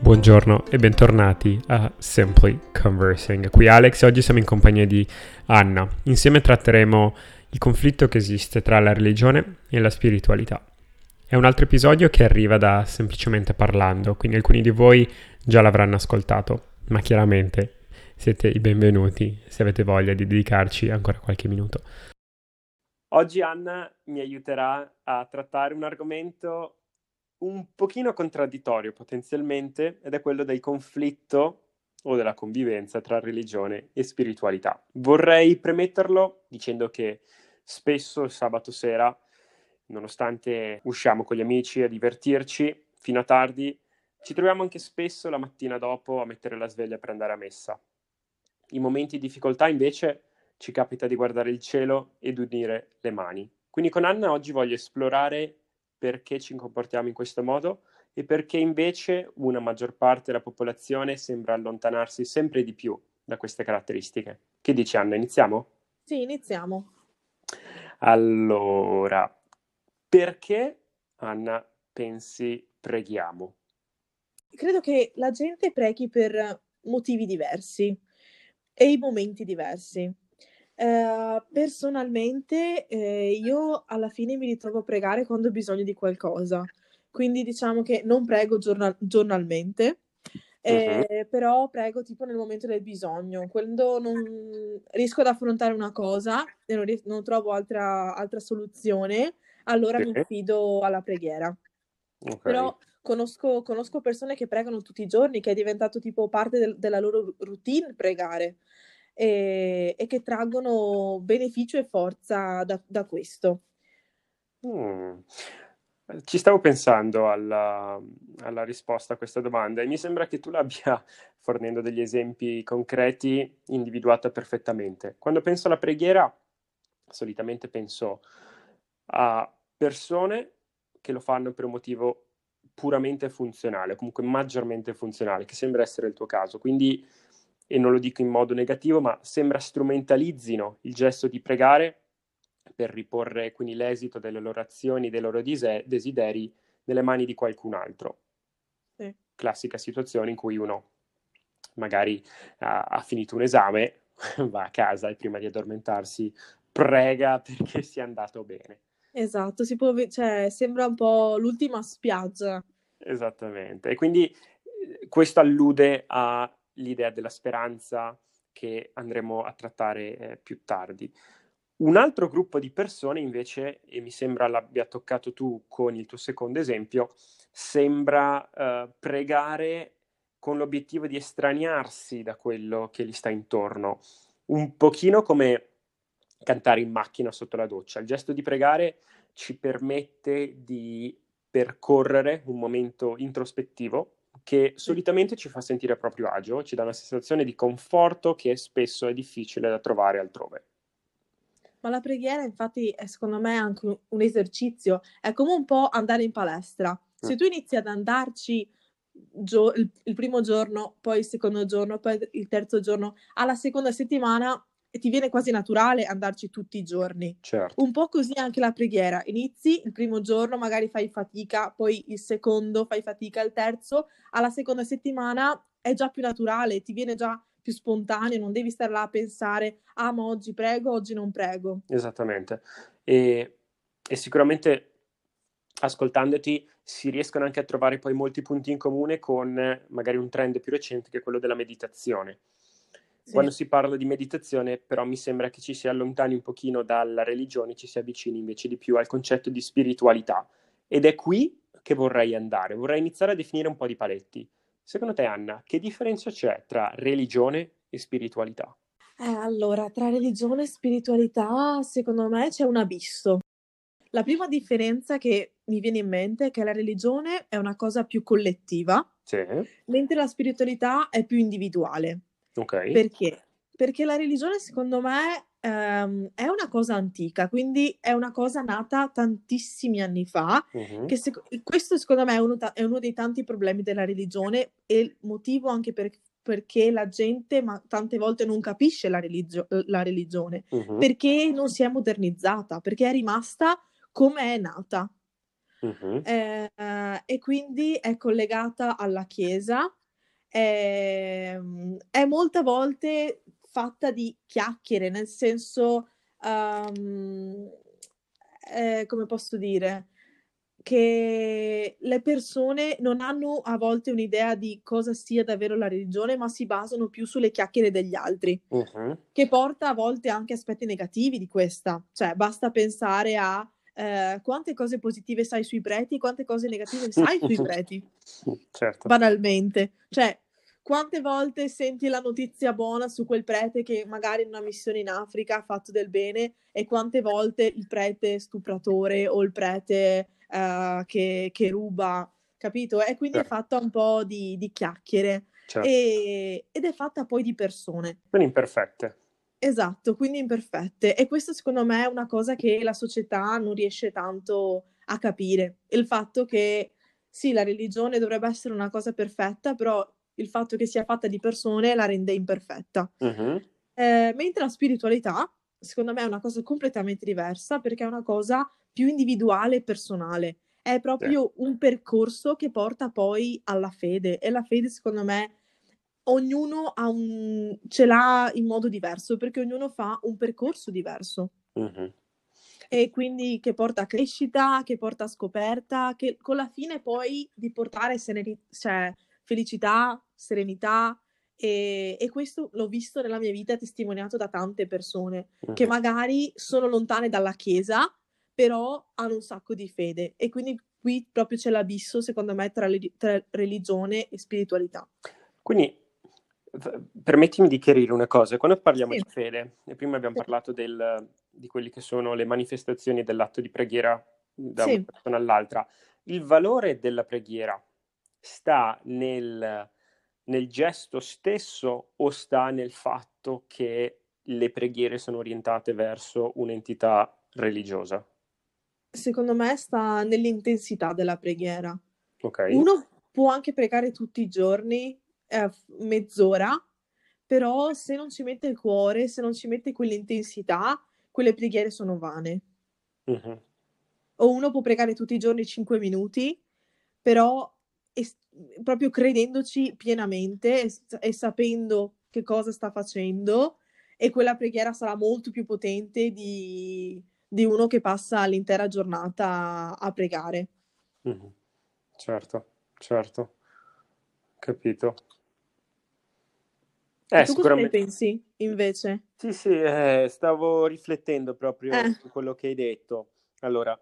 Buongiorno e bentornati a Simply Conversing. Qui Alex e oggi siamo in compagnia di Anna. Insieme tratteremo il conflitto che esiste tra la religione e la spiritualità. È un altro episodio che arriva da semplicemente parlando, quindi alcuni di voi già l'avranno ascoltato, ma chiaramente siete i benvenuti se avete voglia di dedicarci ancora qualche minuto. Oggi Anna mi aiuterà a trattare un argomento un pochino contraddittorio potenzialmente ed è quello del conflitto o della convivenza tra religione e spiritualità. Vorrei premetterlo dicendo che spesso il sabato sera, nonostante usciamo con gli amici a divertirci fino a tardi, ci troviamo anche spesso la mattina dopo a mettere la sveglia per andare a messa. In momenti di difficoltà invece ci capita di guardare il cielo ed unire le mani. Quindi con Anna oggi voglio esplorare perché ci comportiamo in questo modo e perché invece una maggior parte della popolazione sembra allontanarsi sempre di più da queste caratteristiche. Che dici Anna, iniziamo? Sì, iniziamo. Allora, perché Anna pensi preghiamo? Credo che la gente preghi per motivi diversi e in momenti diversi. Ehm, personalmente, ehm, io alla fine mi ritrovo a pregare quando ho bisogno di qualcosa. Quindi diciamo che non prego giornal giornalmente, Mh-mh. ehm, però prego tipo nel momento del bisogno. Quando non riesco ad affrontare una cosa e non ries non trovo altra altra soluzione, allora mi Sì, affido alla preghiera. okay. Però conosco conosco persone che pregano tutti i giorni, che è diventato tipo parte del della loro routine pregare, ehm, e che traggono beneficio e forza da da questo. Ehm, ci stavo pensando alla alla risposta a questa domanda e mi sembra che tu l'abbia, fornendo degli esempi concreti, individuata perfettamente. Quando penso alla preghiera, solitamente penso a persone che lo fanno per un motivo puramente funzionale, o comunque maggiormente funzionale, che sembra essere il tuo caso. Quindi, e non lo dico in modo negativo, ma sembra strumentalizzino il gesto di pregare per riporre quindi l'esito delle loro azioni, dei loro dise- desideri nelle mani di qualcun altro. Sì. Classica situazione in cui uno magari ha, ha finito un esame, va a casa e prima di addormentarsi prega perché sia andato bene. Esatto, si può cioè sembra un po' l'ultima spiaggia. Esattamente. E quindi eh, questo allude all'idea della speranza che andremo a trattare eh, più tardi. Un altro gruppo di persone invece, e mi sembra l'abbia toccato tu con il tuo secondo esempio, sembra eh, pregare con l'obiettivo di estraniarsi da quello che gli sta intorno, un pochino come cantare in macchina sotto la doccia. Il gesto di pregare ci permette di percorrere un momento introspettivo che solitamente ci fa sentire a proprio agio, ci dà una sensazione di conforto che spesso è difficile da trovare altrove. Ma la preghiera infatti è secondo me anche un esercizio, è come un po' andare in palestra. Mm, Se tu inizi ad andarci gio il primo giorno, poi il secondo giorno, poi il terzo giorno, alla seconda settimana ti viene quasi naturale andarci tutti i giorni. certo, Un po' così anche la preghiera. Inizi il primo giorno, magari fai fatica, poi il secondo fai fatica, il terzo, alla seconda settimana è già più naturale, ti viene già più spontaneo, non devi stare là a pensare: "Ah, ma oggi prego, oggi non prego". esattamente. E, e sicuramente ascoltandoti si riescono anche a trovare poi molti punti in comune con magari un trend più recente che è quello della meditazione. Quando Sì. si parla di meditazione, però, mi sembra che ci si allontani un pochino dalla religione, ci si avvicini invece di più al concetto di spiritualità. Ed è qui che vorrei andare. Vorrei iniziare a definire un po' di paletti. Secondo te, Anna, che differenza c'è tra religione e spiritualità? Eh, allora, tra religione e spiritualità, secondo me c'è un abisso. La prima differenza che mi viene in mente è che la religione è una cosa più collettiva, Sì, mentre la spiritualità è più individuale. Ok. Perché? Perché la religione secondo me, ehm, è una cosa antica, quindi è una cosa nata tantissimi anni fa, Mhm, che seco e questo secondo me è uno ta è uno dei tanti problemi della religione e il motivo anche per perché la gente ma tante volte non capisce la religio uhm, la religione, mhm, perché non si è modernizzata, perché è rimasta come è nata. uh-huh. eh, e quindi è collegata alla Chiesa, è, ehm, è molte volte fatta di chiacchiere, nel senso, um, eh, come posso dire, che le persone non hanno a volte un'idea di cosa sia davvero la religione, ma si basano più sulle chiacchiere degli altri, uh-huh. che porta a volte anche aspetti negativi di questa. Cioè, basta pensare a eh, quante cose positive sai sui preti e quante cose negative sai sui preti. Certo. Banalmente. Cioè, quante volte senti la notizia buona su quel prete che magari in una missione in Africa ha fatto del bene e quante volte il prete stupratore o il prete uh, che, che, ruba, capito? E quindi certo. è fatta un po' di, di chiacchiere certo. e, ed è fatta poi di persone. Quindi imperfette. Esatto, quindi imperfette. E questo secondo me è una cosa che la società non riesce tanto a capire. Il fatto che sì, la religione dovrebbe essere una cosa perfetta, però il fatto che sia fatta di persone la rende imperfetta. Uh-huh. Eh, mentre la spiritualità, secondo me, è una cosa completamente diversa perché è una cosa più individuale e personale. È proprio sì. un percorso che porta poi alla fede e la fede, secondo me, ognuno un... ce l'ha in modo diverso perché ognuno fa un percorso diverso. Uh-huh. E quindi che porta a crescita, che porta a scoperta, che con la fine poi di portare seneri- cioè, felicità, serenità e, e, questo l'ho visto nella mia vita testimoniato da tante persone uh-huh. che magari sono lontane dalla Chiesa, però hanno un sacco di fede e quindi qui proprio c'è l'abisso secondo me tra, le, tra religione e spiritualità. Quindi permettimi di chiarire una cosa, quando parliamo sì. di fede, e prima abbiamo sì. parlato del, di quelle che sono le manifestazioni dell'atto di preghiera da sì. una persona all'altra, il valore della preghiera sta nel nel gesto stesso o sta nel fatto che le preghiere sono orientate verso un'entità religiosa? Secondo me sta nell'intensità della preghiera. Okay. Uno può anche pregare tutti i giorni, eh, mezz'ora, però se non ci mette il cuore, se non ci mette quell'intensità, quelle preghiere sono vane. Uh-huh. O uno può pregare tutti i giorni 5 minuti, però est- proprio credendoci pienamente e, e sapendo che cosa sta facendo e quella preghiera sarà molto più potente di, di uno che passa l'intera giornata a pregare. Mm-hmm. Certo, certo, capito. Eh, tu cosa ne pensi invece? Sì, sì, eh, stavo riflettendo proprio eh. su quello che hai detto. Allora,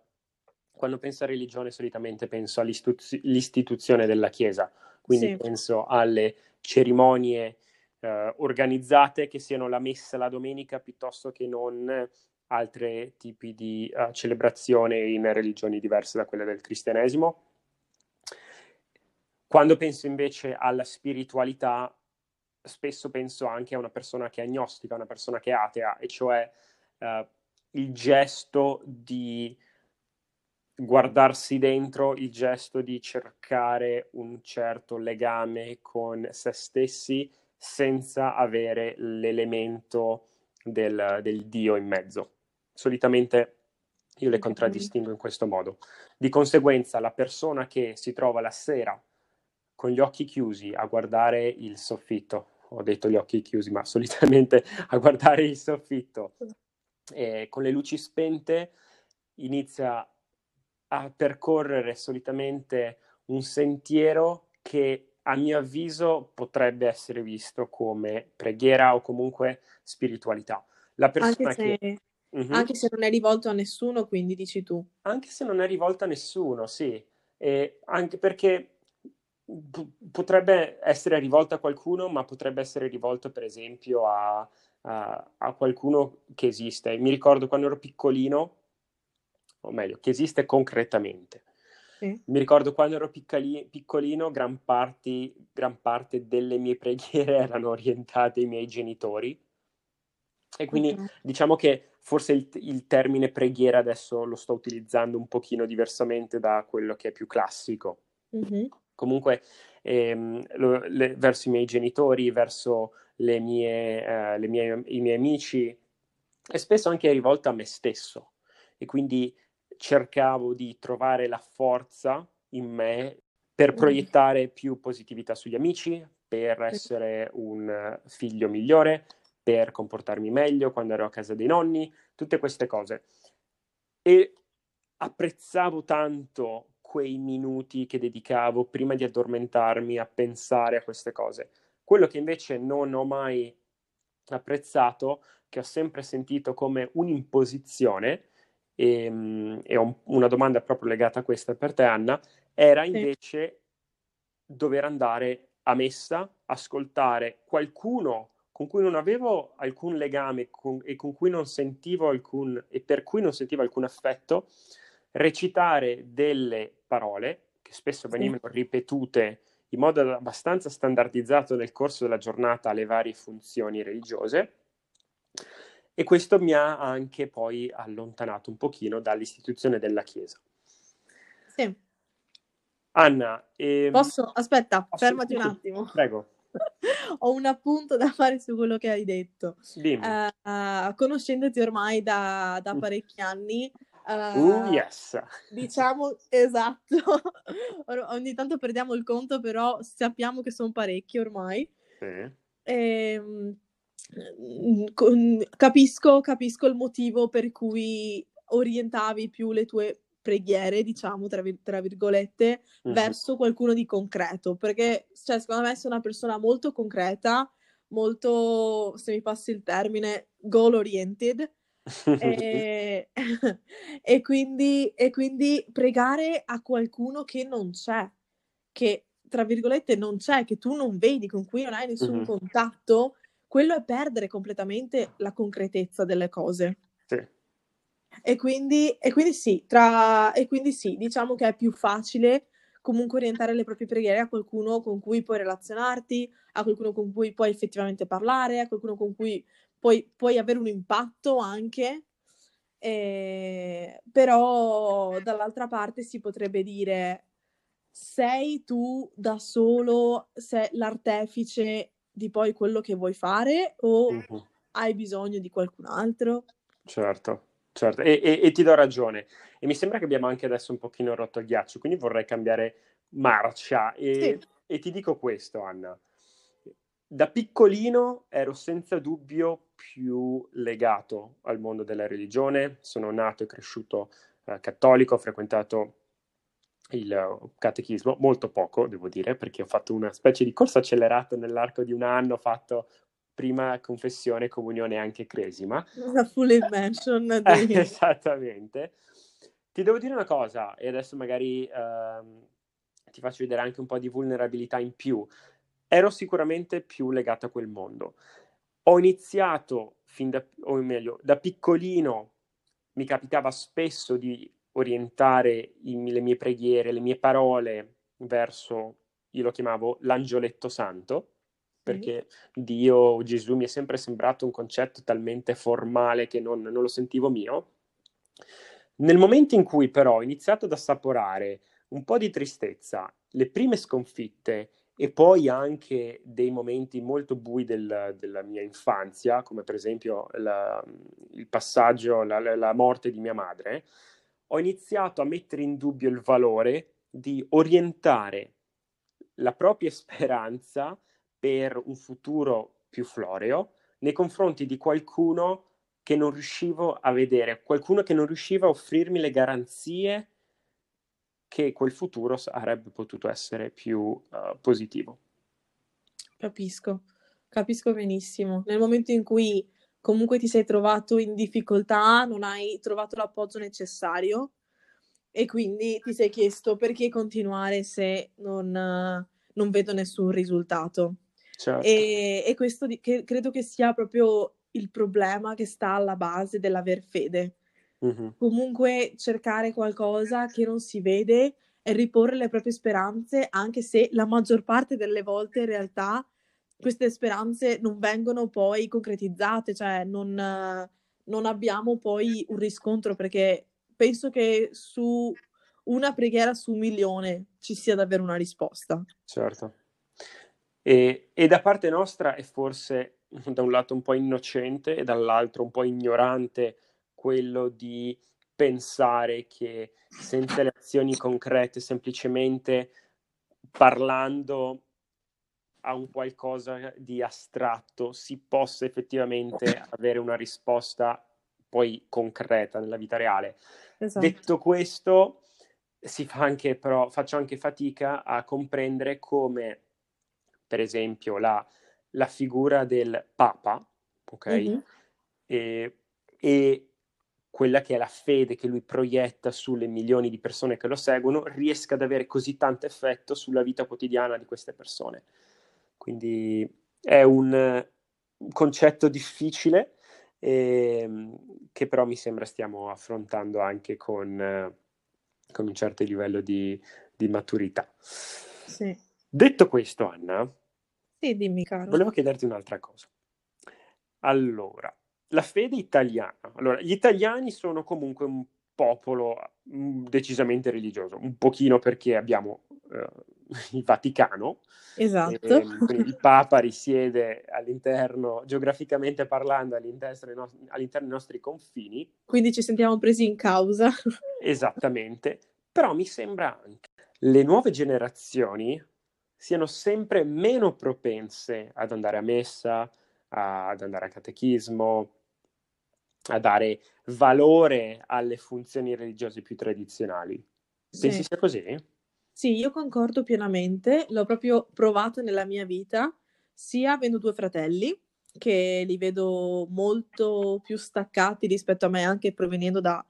quando penso a religione solitamente penso all'istituzione della Chiesa, quindi sì. penso alle cerimonie eh, organizzate che siano la messa la domenica piuttosto che non altri tipi di uh, celebrazione in religioni diverse da quelle del cristianesimo. Quando penso invece alla spiritualità, spesso penso anche a una persona che è agnostica, una persona che è atea, e cioè uh, il gesto di guardarsi dentro il gesto di cercare un certo legame con se stessi senza avere l'elemento del, del Dio in mezzo. Solitamente io le contraddistingo in questo modo. Di conseguenza, la persona che si trova la sera con gli occhi chiusi a guardare il soffitto, ho detto gli occhi chiusi, ma solitamente a guardare il soffitto, e con le luci spente, inizia a percorrere solitamente un sentiero che a mio avviso potrebbe essere visto come preghiera o comunque spiritualità. La persona anche se, che... uh-huh. anche se non è rivolto a nessuno, quindi dici tu. Anche se non è rivolto a nessuno, sì. E anche perché potrebbe essere rivolto a qualcuno, ma potrebbe essere rivolto per esempio a, a, a qualcuno che esiste. Mi ricordo quando ero piccolino, o meglio, che esiste concretamente. Sì. Mi ricordo quando ero piccoli, piccolino, gran, parti, gran, parte delle mie preghiere erano orientate ai miei genitori. E quindi okay. diciamo che forse il, il, termine preghiera adesso lo sto utilizzando un pochino diversamente da quello che è più classico. Mm-hmm. Comunque, ehm, lo, le, verso i miei genitori, verso le mie, eh, le mie, i miei amici, e spesso anche rivolta a me stesso. E quindi cercavo di trovare la forza in me per proiettare più positività sugli amici, per essere un figlio migliore, per comportarmi meglio quando ero a casa dei nonni, tutte queste cose. E apprezzavo tanto quei minuti che dedicavo prima di addormentarmi a pensare a queste cose. Quello che invece non ho mai apprezzato, che ho sempre sentito come un'imposizione, e, ehm, e ho una domanda proprio legata a questa per te, Anna, era invece sì. dover andare a messa, ascoltare qualcuno con cui non avevo alcun legame con, e con cui non sentivo alcun e per cui non sentivo alcun affetto, recitare delle parole che spesso venivano ripetute in modo abbastanza standardizzato nel corso della giornata alle varie funzioni religiose e questo mi ha anche poi allontanato un pochino dall'istituzione della Chiesa. Sì. Anna, ehm... posso? Aspetta, fermati un attimo. Prego. Ho un appunto da fare su quello che hai detto. Dimmi. Uh, conoscendoti ormai da, da parecchi anni, Uh, uh, yes. Diciamo esatto. Ogni tanto perdiamo il conto, però sappiamo che sono parecchi ormai. Sì. E, ehm, capisco, capisco il motivo per cui orientavi più le tue preghiere, diciamo, tra, vir- tra virgolette, uh-huh. verso qualcuno di concreto, perché cioè, secondo me sei una persona molto concreta, molto, se mi passi il termine, goal oriented, e, e, quindi, e quindi pregare a qualcuno che non c'è, che tra virgolette non c'è, che tu non vedi, con cui non hai nessun uh-huh. contatto, quello è perdere completamente la concretezza delle cose. Sì. E quindi, e quindi sì, tra, e quindi sì, diciamo che è più facile comunque orientare le proprie preghiere a qualcuno con cui puoi relazionarti, a qualcuno con cui puoi effettivamente parlare, a qualcuno con cui puoi, puoi avere un impatto anche, eh, però dall'altra parte si potrebbe dire sei tu da solo sei l'artefice di poi quello che vuoi fare o uh-huh. hai bisogno di qualcun altro? Certo, certo, e, e, e, ti do ragione. E mi sembra che abbiamo anche adesso un pochino rotto il ghiaccio, quindi vorrei cambiare marcia e, sì. e ti dico questo, Anna da piccolino ero senza dubbio più legato al mondo della religione, sono nato e cresciuto eh, cattolico, ho frequentato il uh, catechismo, molto poco devo dire, perché ho fatto una specie di corso accelerato nell'arco di un anno, ho fatto prima confessione, comunione anche cresima. Una full immersion. Di... eh, esattamente. Ti devo dire una cosa, e adesso magari uh, ti faccio vedere anche un po' di vulnerabilità in più ero sicuramente più legato a quel mondo. Ho iniziato fin da, o meglio, da piccolino mi capitava spesso di orientare i, le mie preghiere, le mie parole verso, io lo chiamavo l'angioletto santo, perché mm. Dio o Gesù mi è sempre sembrato un concetto talmente formale che non, non lo sentivo mio. Nel momento in cui però ho iniziato ad assaporare un po' di tristezza, le prime sconfitte e poi anche dei momenti molto bui del, della mia infanzia, come per esempio la, il passaggio, la, la, morte di mia madre, ho iniziato a mettere in dubbio il valore di orientare la propria speranza per un futuro più floreo nei confronti di qualcuno che non riuscivo a vedere, qualcuno che non riusciva a offrirmi le garanzie che quel futuro sarebbe potuto essere più uh, positivo. Capisco, capisco benissimo. Nel momento in cui comunque ti sei trovato in difficoltà, non hai trovato l'appoggio necessario e quindi ti sei chiesto perché continuare se non, non vedo nessun risultato. Certo. E, e, questo di, che, credo che sia proprio il problema che sta alla base dell'aver fede Mh-mh. Comunque cercare qualcosa che non si vede e riporre le proprie speranze, anche se la maggior parte delle volte in realtà queste speranze non vengono poi concretizzate, cioè non non abbiamo poi un riscontro, perché penso che su una preghiera su un milione ci sia davvero una risposta. Certo. E e da parte nostra è forse da un lato un po' innocente e dall'altro un po' ignorante quello di pensare che senza le azioni concrete, semplicemente parlando a un qualcosa di astratto, si possa effettivamente avere una risposta poi concreta nella vita reale. Esatto. Detto questo, si fa anche, però, faccio anche fatica a comprendere come, per esempio, la, la figura del Papa, ok? Mm-hmm. E, e quella che è la fede che lui proietta sulle milioni di persone che lo seguono, riesca ad avere così tanto effetto sulla vita quotidiana di queste persone. Quindi è un, concetto difficile eh, che però mi sembra stiamo affrontando anche con, con un certo livello di, di maturità. Sì. Detto questo, Anna, sì, dimmi, volevo chiederti un'altra cosa. Allora, la fede italiana. Allora, gli italiani sono comunque un popolo mm, decisamente religioso, un pochino perché abbiamo eh, il Vaticano. Esatto. E, quindi il Papa risiede all'interno, geograficamente parlando, all'interno, no- all'interno dei nostri confini. Quindi ci sentiamo presi in causa. Esattamente. Però mi sembra anche le nuove generazioni siano sempre meno propense ad andare a messa, ad andare a catechismo, a dare valore alle funzioni religiose più tradizionali. Pensi sì. sia così? Sì, io concordo pienamente, l'ho proprio provato nella mia vita, sia avendo due fratelli, che li vedo molto più staccati rispetto a me, anche provenendo da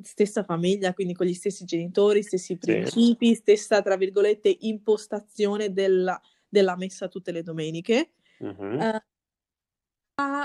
stessa famiglia, quindi con gli stessi genitori, stessi principi, sì. stessa, tra virgolette, impostazione della, della messa tutte le domeniche. Uh-huh. Uh,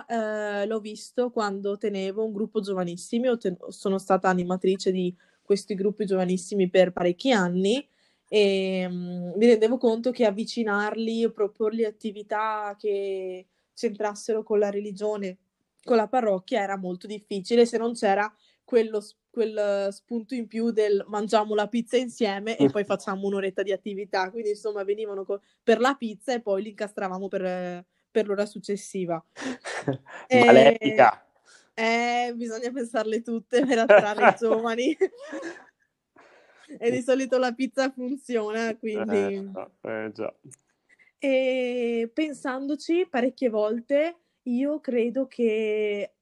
eh, l'ho visto quando tenevo un gruppo giovanissimi, ten- sono stata animatrice di questi gruppi giovanissimi per parecchi anni e um, mi rendevo conto che avvicinarli o proporgli attività che c'entrassero con la religione, con la parrocchia era molto difficile se non c'era quello, quel spunto in più del mangiamo la pizza insieme e poi facciamo un'oretta di attività. Quindi insomma venivano co- per la pizza e poi li incastravamo per, per l'ora successiva. Malefica! Eh, bisogna pensarle tutte per attrarre i giovani. e di solito la pizza funziona, quindi... Eh, eh, già. E pensandoci parecchie volte, io credo che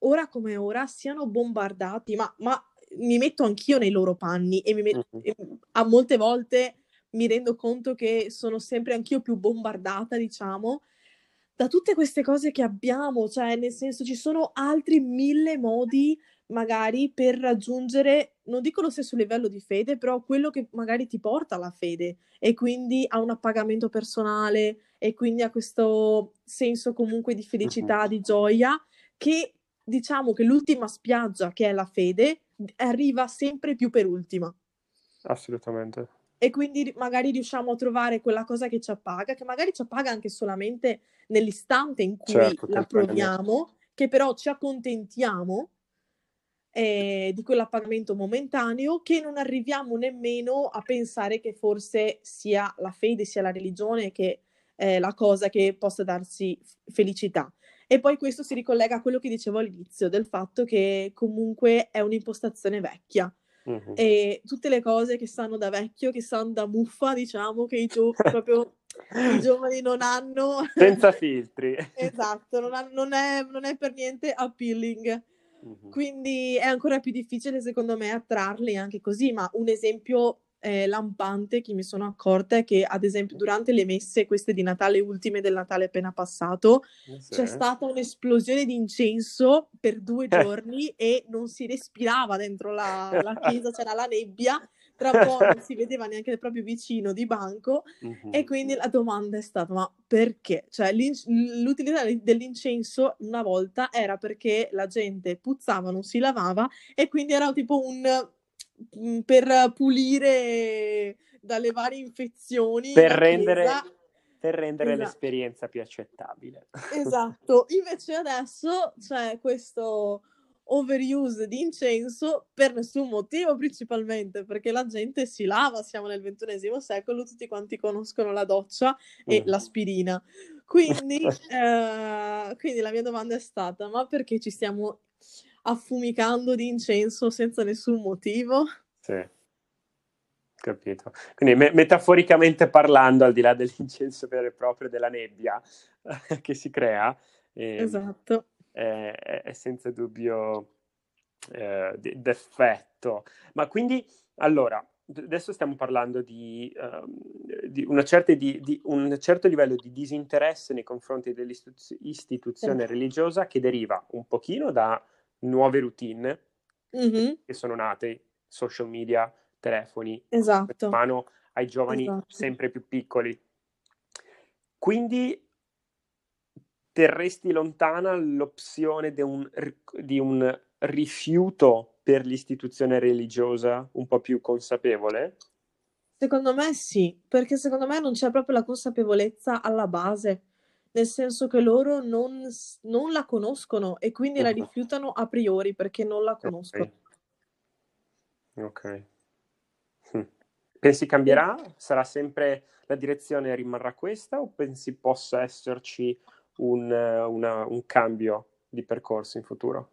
ora come ora siano bombardati, ma, ma mi metto anch'io nei loro panni e, met- uh-huh. e a molte volte mi rendo conto che sono sempre anch'io più bombardata, diciamo, da tutte queste cose che abbiamo, cioè nel senso ci sono altri mille modi magari per raggiungere, non dico lo stesso livello di fede, però quello che magari ti porta alla fede e quindi a un appagamento personale e quindi a questo senso comunque di felicità, uh-huh. di gioia, che diciamo che l'ultima spiaggia che è la fede arriva sempre più per ultima. Assolutamente e quindi magari riusciamo a trovare quella cosa che ci appaga, che magari ci appaga anche solamente nell'istante in cui certo, la proviamo, che però ci accontentiamo eh, di quell'appagamento momentaneo, che non arriviamo nemmeno a pensare che forse sia la fede, sia la religione che è la cosa che possa darci felicità. E poi questo si ricollega a quello che dicevo all'inizio, del fatto che comunque è un'impostazione vecchia Uh-huh. E tutte le cose che sanno da vecchio, che sanno da muffa, diciamo, che i, gio- proprio, i giovani non hanno. Senza filtri. esatto, non, ha, non, è, non, è, per niente appealing. Uh-huh. Quindi è ancora più difficile, secondo me, attrarli anche così. Ma un esempio eh, lampante che mi sono accorta è che, ad esempio, durante le messe, queste di Natale ultime del Natale appena passato, eh, sì. c'è stata un'esplosione di incenso per due giorni e non si respirava dentro la, la chiesa, c'era la nebbia. Tra un po' non si vedeva neanche proprio vicino di banco, uh-huh. e quindi la domanda è stata: ma perché? Cioè, l'utilità dell'incenso una volta era perché la gente puzzava, non si lavava, e quindi era tipo un per pulire dalle varie infezioni. Per rendere, per rendere esatto. l'esperienza più accettabile. Esatto, invece adesso c'è questo overuse di incenso per nessun motivo principalmente perché la gente si lava, siamo nel ventunesimo secolo, tutti quanti conoscono la doccia e mm. l'aspirina. Quindi, eh, quindi la mia domanda è stata, ma perché ci stiamo affumicando di incenso senza nessun motivo. Sì. Capito. Quindi me- metaforicamente parlando, al di là dell'incenso vero e proprio della nebbia che si crea, eh, esatto. è, è, senza dubbio eh, d'effetto. Ma quindi, allora, adesso stiamo parlando di, um, di, certa, di, di, un certo livello di disinteresse nei confronti dell'istituzione religiosa che deriva un pochino da nuove routine mm-hmm. che sono nate, social media, telefoni, esatto. mano ai giovani esatto. sempre più piccoli. Quindi terresti lontana l'opzione di un, di un rifiuto per l'istituzione religiosa un po' più consapevole? Secondo me sì, perché secondo me non c'è proprio la consapevolezza alla base, nel senso che loro non, non la conoscono e quindi la rifiutano a priori perché non la conoscono. Ok. okay. Hm. Pensi cambierà? Sarà sempre la direzione rimarrà questa o pensi possa esserci un, una, un cambio di percorso in futuro?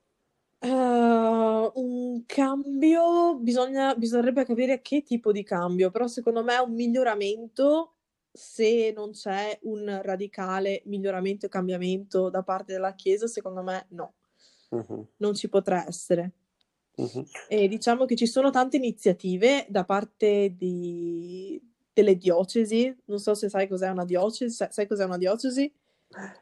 Uh, un cambio, bisogna, bisognerebbe capire che tipo di cambio, però secondo me un miglioramento se non c'è un radicale miglioramento e cambiamento da parte della Chiesa, secondo me no, uh-huh. non ci potrà essere. Uh-huh. E diciamo che ci sono tante iniziative da parte di, delle diocesi, non so se sai cos'è una diocesi, sai cos'è una diocesi?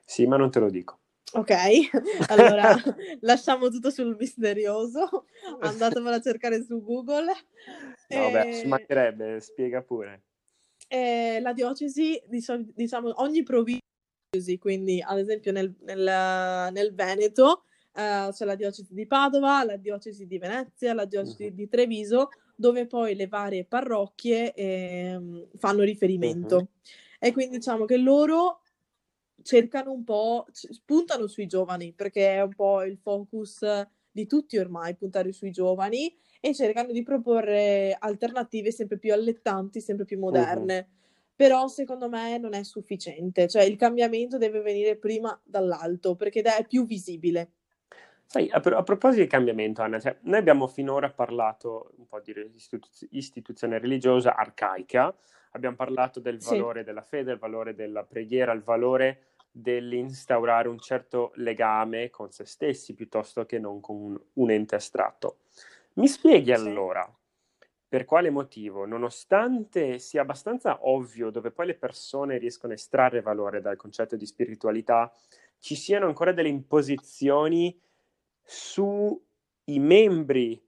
Sì, ma non te lo dico. Ok, allora lasciamo tutto sul misterioso, andatevelo a cercare su Google. No, e... beh, ci mancherebbe, spiega pure. E la diocesi, diciamo, ogni provincia, quindi ad esempio nel, nel, nel Veneto uh, c'è la diocesi di Padova, la diocesi di Venezia, la diocesi uh-huh. di Treviso, dove poi le varie parrocchie eh, fanno riferimento. Uh-huh. E quindi diciamo che loro cercano un po', puntano sui giovani, perché è un po' il focus di tutti ormai, puntare sui giovani e cercano di proporre alternative sempre più allettanti, sempre più moderne. Uh-huh. Però secondo me non è sufficiente, cioè il cambiamento deve venire prima dall'alto perché è più visibile. Sai, a, a, proposito di cambiamento, Anna, cioè, noi abbiamo finora parlato un po' di istituz- istituzione religiosa arcaica, abbiamo parlato del valore sì. della fede, il valore della preghiera, il valore dell'instaurare un certo legame con se stessi piuttosto che non con un, ente astratto. Mi spieghi allora per quale motivo, nonostante sia abbastanza ovvio dove poi le persone riescono a estrarre valore dal concetto di spiritualità, ci siano ancora delle imposizioni sui membri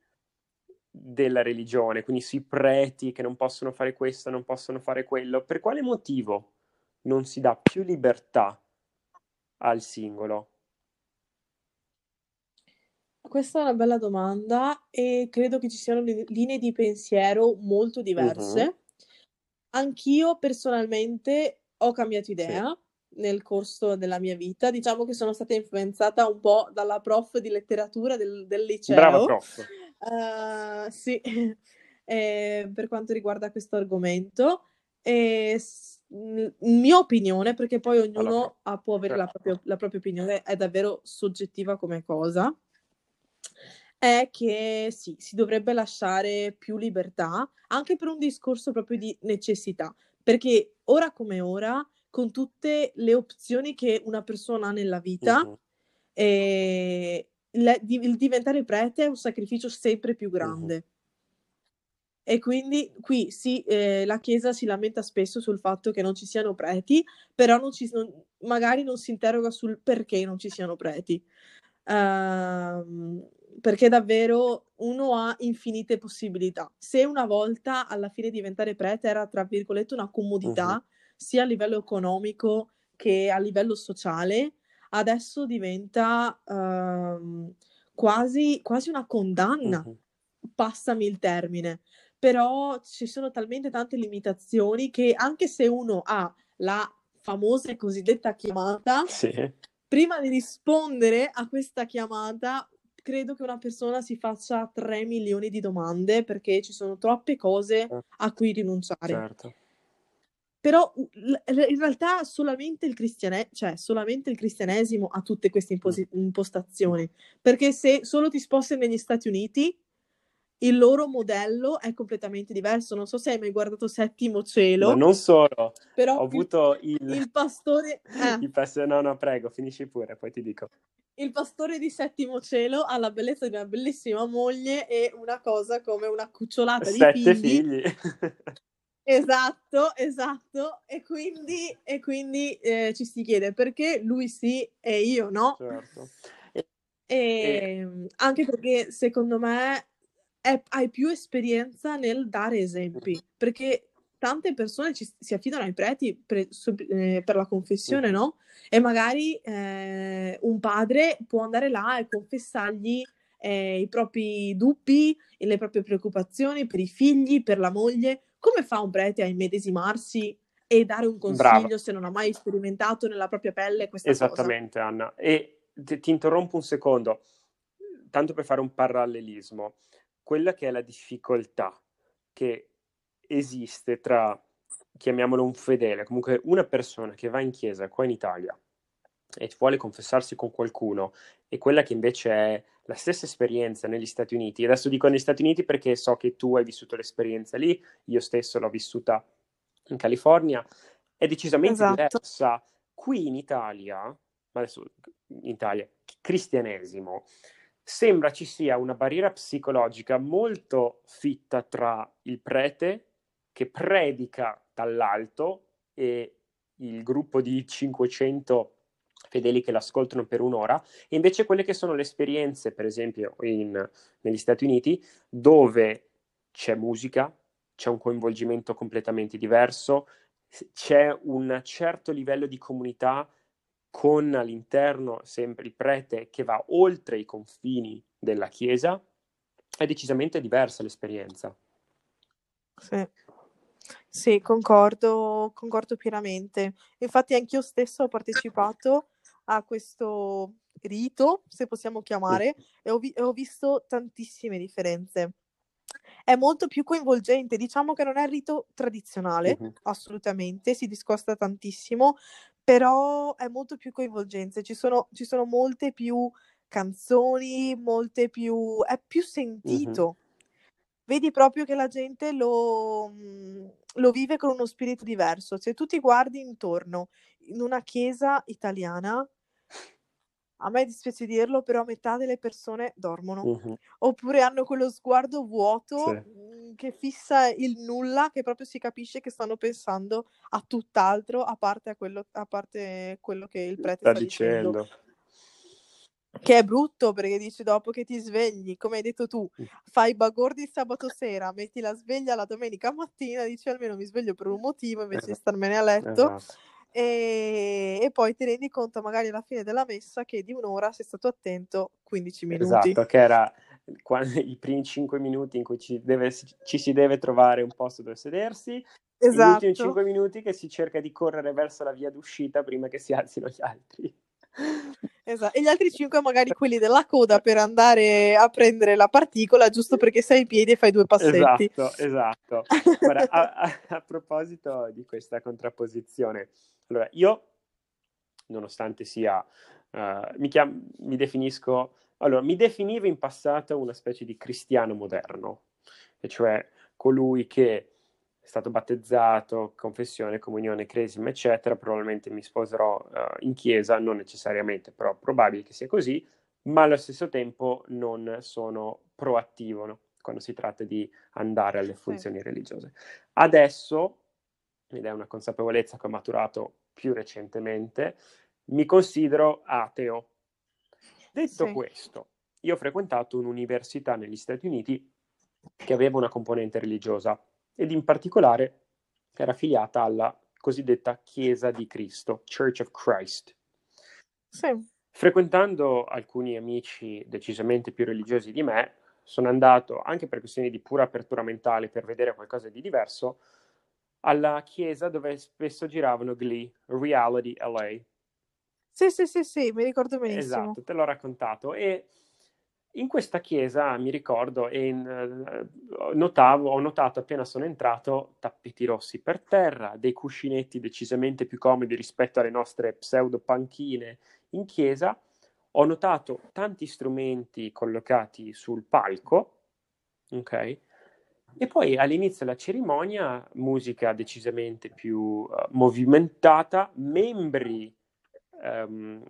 della religione, quindi sui preti che non possono fare questo, non possono fare quello. Per quale motivo non si dà più libertà al singolo? Questa è una bella domanda e credo che ci siano linee di pensiero molto diverse. Uh-huh. Anch'io personalmente ho cambiato idea sì. nel corso della mia vita. Diciamo che sono stata influenzata un po' dalla prof di letteratura del, del liceo. Brava prof. Uh, sì, eh, per quanto riguarda questo argomento. E mia opinione, perché poi ognuno allora, ha, può avere la propria, la propria, opinione, è davvero soggettiva come cosa, è che sì, si dovrebbe lasciare più libertà, anche per un discorso proprio di necessità, perché ora come ora, con tutte le opzioni che una persona ha nella vita, uh-huh. eh, il, il diventare prete è un sacrificio sempre più grande. Uh-huh. E quindi qui sì, eh, la Chiesa si lamenta spesso sul fatto che non ci siano preti, però non ci, non, magari non si interroga sul perché non ci siano preti. Uh, perché davvero uno ha infinite possibilità. Se una volta alla fine diventare prete era, tra virgolette, una comodità, uh-huh. sia a livello economico che a livello sociale, adesso diventa uh, quasi, quasi, una condanna. Uh-huh. Passami il termine però ci sono talmente tante limitazioni che anche se uno ha la famosa e cosiddetta chiamata, sì. prima di rispondere a questa chiamata, credo che una persona si faccia 3 milioni di domande perché ci sono troppe cose a cui rinunciare. Certo. però in realtà solamente il, cristiane- cioè, solamente il cristianesimo ha tutte queste imposi- impostazioni, perché se solo ti sposti negli Stati Uniti, il loro modello è completamente diverso. Non so se hai mai guardato Settimo Cielo. Ma non solo, però ho avuto il... il pastore... Eh. il pas- no, no, prego, finisci pure, poi ti dico. Il pastore di Settimo Cielo ha la bellezza di una bellissima moglie e una cosa come una cucciolata Sette di figli. figli. Esatto, esatto. E quindi, e quindi eh, ci si chiede perché lui sì e io no. Certo. E, e... Anche perché secondo me è, hai più esperienza nel dare esempi, perché tante persone ci, si affidano ai preti per, eh, per la confessione, no? E magari eh, un padre può andare là e confessargli eh, i propri dubbi, le proprie preoccupazioni per i figli, per la moglie. Come fa un prete a immedesimarsi e dare un consiglio Bravo. se non ha mai sperimentato nella propria pelle questa Esattamente, cosa? Anna. E ti, ti interrompo un secondo, tanto per fare un parallelismo. Quella che è la difficoltà che esiste tra, chiamiamolo un fedele, comunque una persona che va in chiesa qua in Italia e vuole confessarsi con qualcuno e quella che invece è la stessa esperienza negli Stati Uniti. Adesso dico negli Stati Uniti perché so che tu hai vissuto l'esperienza lì, io stesso l'ho vissuta in California, è decisamente esatto. diversa. Qui in Italia, ma adesso in Italia, cristianesimo, sembra ci sia una barriera psicologica molto fitta tra il prete che predica dall'alto e il gruppo di 500 fedeli che l'ascoltano per un'ora, e invece quelle che sono le esperienze, per esempio in, negli Stati Uniti, dove c'è musica, c'è un coinvolgimento completamente diverso, c'è un certo livello di comunità con all'interno sempre il prete che va oltre i confini della Chiesa, è decisamente diversa l'esperienza. Sì. Sì, concordo, concordo pienamente. Infatti anch'io stesso ho partecipato a questo rito, se possiamo chiamare, e ho, vi- e ho visto tantissime differenze. È molto più coinvolgente, diciamo che non è il rito tradizionale, uh-huh. assolutamente, si discosta tantissimo, però è molto più coinvolgente, ci sono, ci sono molte più canzoni, molte più... è più sentito. Uh-huh. Vedi proprio che la gente lo, mhmm, lo vive con uno spirito diverso. Se tu ti guardi intorno in una chiesa italiana, a me dispiace dirlo, però metà delle persone dormono. Uh-huh. Oppure hanno quello sguardo vuoto sì. Che fissa il nulla, che proprio si capisce che stanno pensando a tutt'altro a parte, a quello, a parte quello che il prete sta, sta dicendo. dicendo. Che è brutto perché dici dopo che ti svegli, come hai detto tu, fai bagordi il sabato sera, metti la sveglia la domenica mattina, dici almeno mi sveglio per un motivo invece di starmene a letto. Esatto. E, e, poi ti rendi conto magari alla fine della messa che di un'ora sei stato attento 15 minuti. Esatto, che era i primi 5 minuti in cui ci, deve, ci, si deve trovare un posto dove sedersi, esatto. gli ultimi 5 minuti che si cerca di correre verso la via d'uscita prima che si alzino gli altri. Esatto. E gli altri 5 magari quelli della coda per andare a prendere la particola, giusto perché sei in piedi e fai due passetti. Esatto, esatto. Guarda, a, a, a, proposito di questa contrapposizione, allora io, nonostante sia, uh, mi, chiam- mi definisco, allora, mi definivo in passato una specie di cristiano moderno, e cioè colui che è stato battezzato, confessione, comunione, cresima, eccetera, probabilmente mi sposerò uh, in chiesa, non necessariamente, però probabile che sia così, ma allo stesso tempo non sono proattivo no? quando si tratta di andare alle funzioni sì. religiose. Adesso, ed è una consapevolezza che ho maturato più recentemente, mi considero ateo. Detto sì. questo, io ho frequentato un'università negli Stati Uniti che aveva una componente religiosa ed in particolare era affiliata alla cosiddetta Chiesa di Cristo, Church of Christ. Sì. Frequentando alcuni amici decisamente più religiosi di me, sono andato, anche per questioni di pura apertura mentale, per vedere qualcosa di diverso, alla chiesa dove spesso giravano Glee, Reality LA. Sì, sì, sì, sì, mi ricordo benissimo. Esatto, te l'ho raccontato. E in questa chiesa mi ricordo e in, notavo, ho notato appena sono entrato tappeti rossi per terra, dei cuscinetti decisamente più comodi rispetto alle nostre pseudo panchine in chiesa. Ho notato tanti strumenti collocati sul palco, ok? E poi all'inizio della cerimonia, musica decisamente più uh, movimentata, membri um,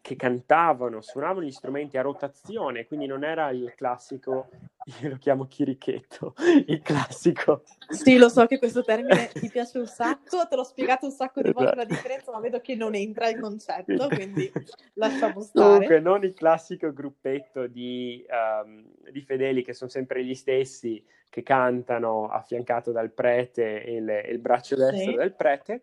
che cantavano, suonavano gli strumenti a rotazione, quindi non era il classico, io lo chiamo chirichetto, il classico. Sì, lo so che questo termine ti piace un sacco, te l'ho spiegato un sacco di volte la esatto. differenza, ma vedo che non entra il concetto, quindi lasciamo stare. Comunque, non il classico gruppetto di, um, di fedeli che sono sempre gli stessi, che cantano affiancato dal prete e il, il braccio destro sì. del prete,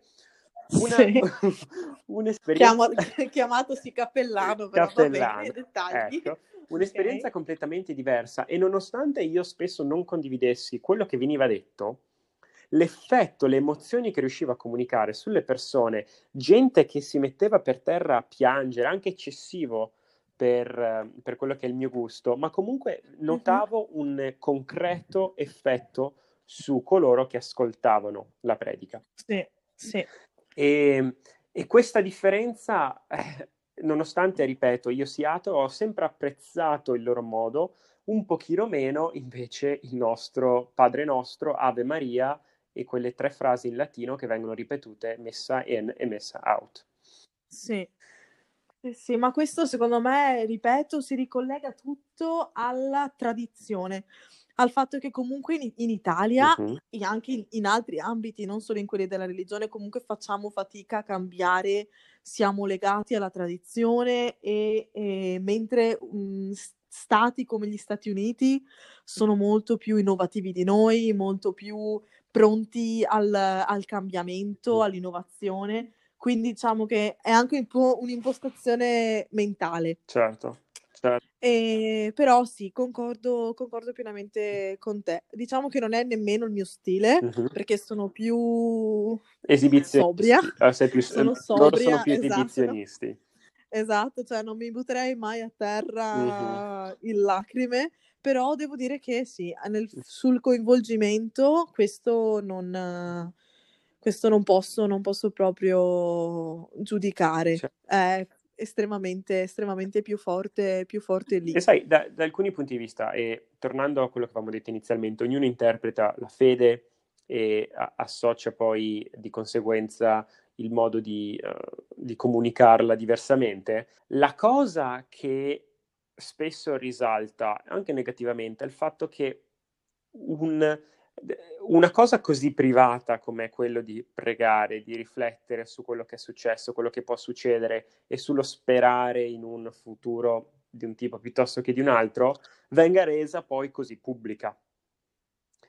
una, sì. un'esperienza... Chiamo, chiamatosi cappellano, però cappellano. dettagli. Ecco, un'esperienza okay. completamente diversa e nonostante io spesso non condividessi quello che veniva detto, l'effetto, le emozioni che riusciva a comunicare sulle persone, gente che si metteva per terra a piangere, anche eccessivo per, per quello che è il mio gusto, ma comunque notavo mm-hmm. un concreto effetto su coloro che ascoltavano la predica. Sì, sì. E, e questa differenza, eh, nonostante, ripeto, io ateo, ho sempre apprezzato il loro modo, un pochino meno invece il nostro Padre nostro, Ave Maria e quelle tre frasi in latino che vengono ripetute messa in e messa out. Sì. Sì, ma questo secondo me, ripeto, si ricollega tutto alla tradizione al fatto che comunque in, in Italia uh-huh. e anche in, in, altri ambiti, non solo in quelli della religione, comunque facciamo fatica a cambiare, siamo legati alla tradizione e, e mentre mh, stati come gli Stati Uniti sono molto più innovativi di noi, molto più pronti al, al cambiamento, all'innovazione. Quindi diciamo che è anche un po' un'impostazione mentale. Certo. Certo. E, però sì, concordo, concordo pienamente con te. Diciamo che non è nemmeno il mio stile, uh-huh. perché sono più sobria. Ah, più... Sono sobria, sono più esatto. esibizionisti. Esatto, cioè non mi butterei mai a terra uh-huh. in lacrime, però devo dire che sì, nel, sul coinvolgimento questo non, questo non posso, non posso proprio giudicare. Cioè. Eh, estremamente, estremamente più forte, più forte lì. E sai, da, da, alcuni punti di vista, e tornando a quello che avevamo detto inizialmente, ognuno interpreta la fede e a, associa poi di conseguenza il modo di, uh, di comunicarla diversamente. La cosa che spesso risalta, anche negativamente, è il fatto che un una cosa così privata come quello di pregare, di riflettere su quello che è successo, quello che può succedere e sullo sperare in un futuro di un tipo piuttosto che di un altro, venga resa poi così pubblica.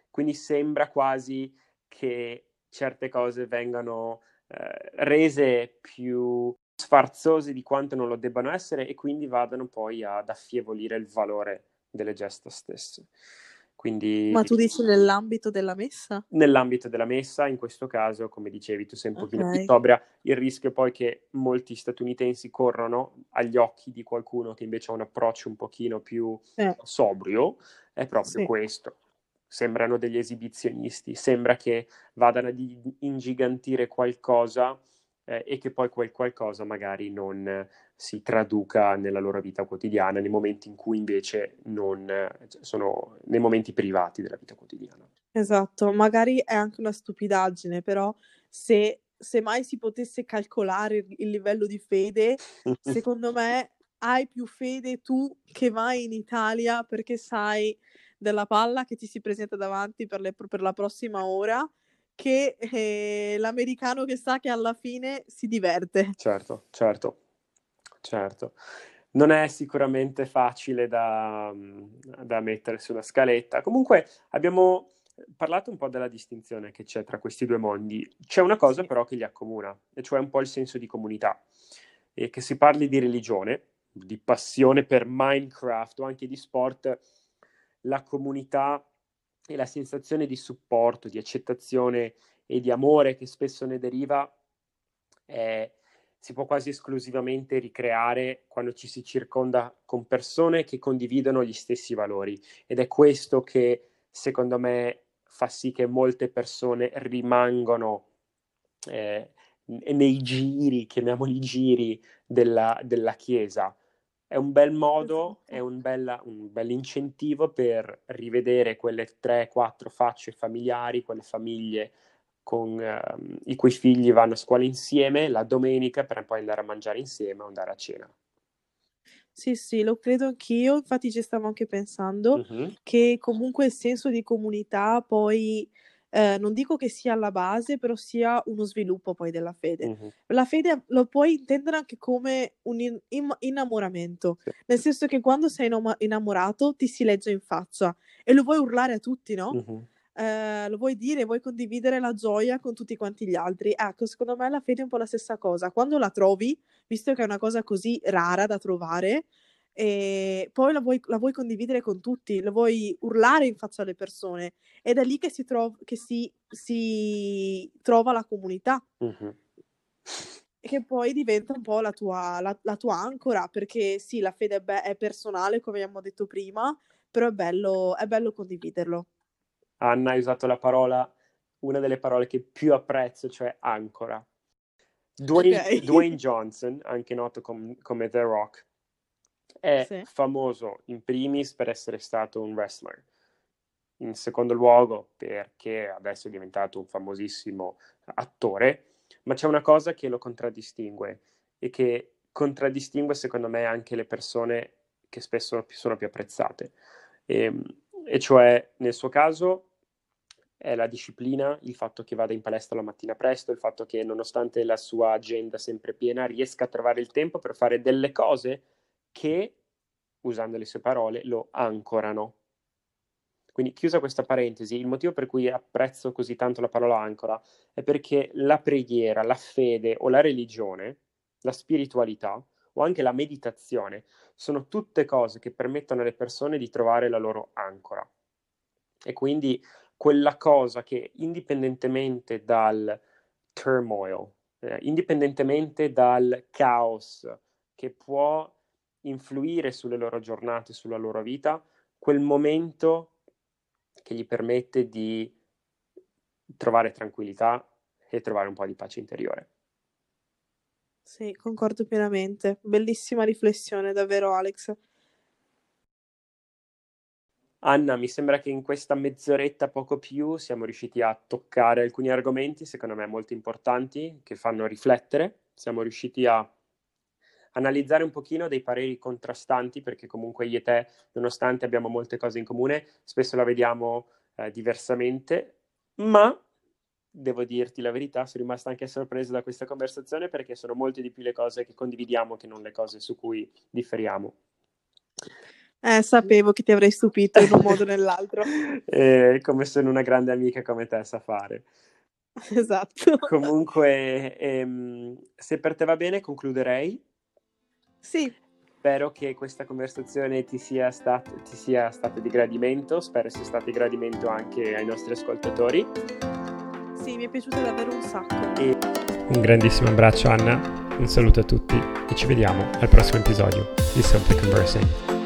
Quindi sembra quasi che certe cose vengano eh, rese più sfarzose di quanto non lo debbano essere e quindi vadano poi ad affievolire il valore delle gesta stesse. Quindi, Ma tu dici nell'ambito della messa? Nell'ambito della messa, in questo caso, come dicevi, tu sei un pochino okay. più sobria. Il rischio poi che molti statunitensi corrono agli occhi di qualcuno che invece ha un approccio un pochino più eh. sobrio è proprio sì. questo. Sembrano degli esibizionisti, sembra che vadano ad ingigantire qualcosa eh, e che poi quel qualcosa magari non si traduca nella loro vita quotidiana, nei momenti in cui invece non cioè, sono nei momenti privati della vita quotidiana. Esatto, magari è anche una stupidaggine, però se, se mai si potesse calcolare il livello di fede, secondo me hai più fede tu che vai in Italia perché sai della palla che ti si presenta davanti per, le, per la prossima ora che eh, l'americano che sa che alla fine si diverte. Certo, certo, certo. Non è sicuramente facile da, da mettere sulla scaletta. Comunque abbiamo parlato un po' della distinzione che c'è tra questi due mondi. C'è una cosa però che li accomuna, e cioè un po' il senso di comunità. E che si parli di religione, di passione per Minecraft o anche di sport, la comunità e la sensazione di supporto, di accettazione e di amore che spesso ne deriva è, si può quasi esclusivamente ricreare quando ci si circonda con persone che condividono gli stessi valori ed è questo che secondo me fa sì che molte persone rimangano eh, nei giri, chiamiamoli giri, della, della Chiesa. È un bel modo, è un, bella, un bel incentivo per rivedere quelle 3-4 facce familiari, quelle famiglie con uh, i cui figli vanno a scuola insieme la domenica per poi andare a mangiare insieme o andare a cena. Sì, sì, lo credo anch'io, infatti ci stavo anche pensando Mhm. che comunque il senso di comunità poi, eh, non dico che sia alla base, però sia uno sviluppo poi della fede. Mhm. La fede lo puoi intendere anche come un in- im- innamoramento, Sì. nel senso che quando sei innamo- innamorato ti si legge in faccia e lo vuoi urlare a tutti, no? Mhm. Eh, lo vuoi dire, vuoi condividere la gioia con tutti quanti gli altri. Ecco, secondo me la fede è un po' la stessa cosa. Quando la trovi, visto che è una cosa così rara da trovare, e poi la vuoi, la vuoi condividere con tutti, la vuoi urlare in faccia alle persone. È lì che si, trov- che si, si trova la comunità, Mhm. che poi diventa un po' la tua, la, la tua ancora, perché sì, la fede è, be- è personale, come abbiamo detto prima, però è bello, è bello condividerlo. Anna hai usato la parola, una delle parole che più apprezzo, cioè ancora. Dwayne, Ok. Dwayne Johnson, anche noto com- come The Rock, è Sì. famoso in primis per essere stato un wrestler, in secondo luogo perché adesso è diventato un famosissimo attore, ma c'è una cosa che lo contraddistingue e che contraddistingue secondo me anche le persone che spesso sono più apprezzate, e, e cioè nel suo caso è la disciplina, il fatto che vada in palestra la mattina presto, il fatto che nonostante la sua agenda sempre piena riesca a trovare il tempo per fare delle cose che, usando le sue parole, lo ancorano. Quindi chiusa questa parentesi, il motivo per cui apprezzo così tanto la parola ancora è perché la preghiera, la fede o la religione, la spiritualità o anche la meditazione sono tutte cose che permettono alle persone di trovare la loro ancora. E quindi quella cosa che indipendentemente dal turmoil, eh, indipendentemente dal caos che può influire sulle loro giornate, sulla loro vita, quel momento che gli permette di trovare tranquillità e trovare un po' di pace interiore. Sì, concordo pienamente. Bellissima riflessione, davvero, Alex. Anna, mi sembra che in questa mezz'oretta poco più siamo riusciti a toccare alcuni argomenti, secondo me molto importanti, che fanno riflettere. Siamo riusciti a analizzare un pochino dei pareri contrastanti, perché comunque io e te, nonostante abbiamo molte cose in comune, spesso la vediamo eh, diversamente, ma devo dirti la verità, sono rimasta anche sorpresa da questa conversazione perché sono molte di più le cose che condividiamo che non le cose su cui differiamo. Eh, sapevo che ti avrei stupito in un modo o nell'altro. Eh, come sono una grande amica come te sa fare. Esatto. Comunque, ehm, se per te va bene, concluderei. Sì, Spero che questa conversazione ti sia, stat- ti sia stata di gradimento, spero sia stata di gradimento anche ai nostri ascoltatori. sì, mi è piaciuto davvero un sacco. Un grandissimo abbraccio Anna, un saluto a tutti e ci vediamo al prossimo episodio di Simply Conversing.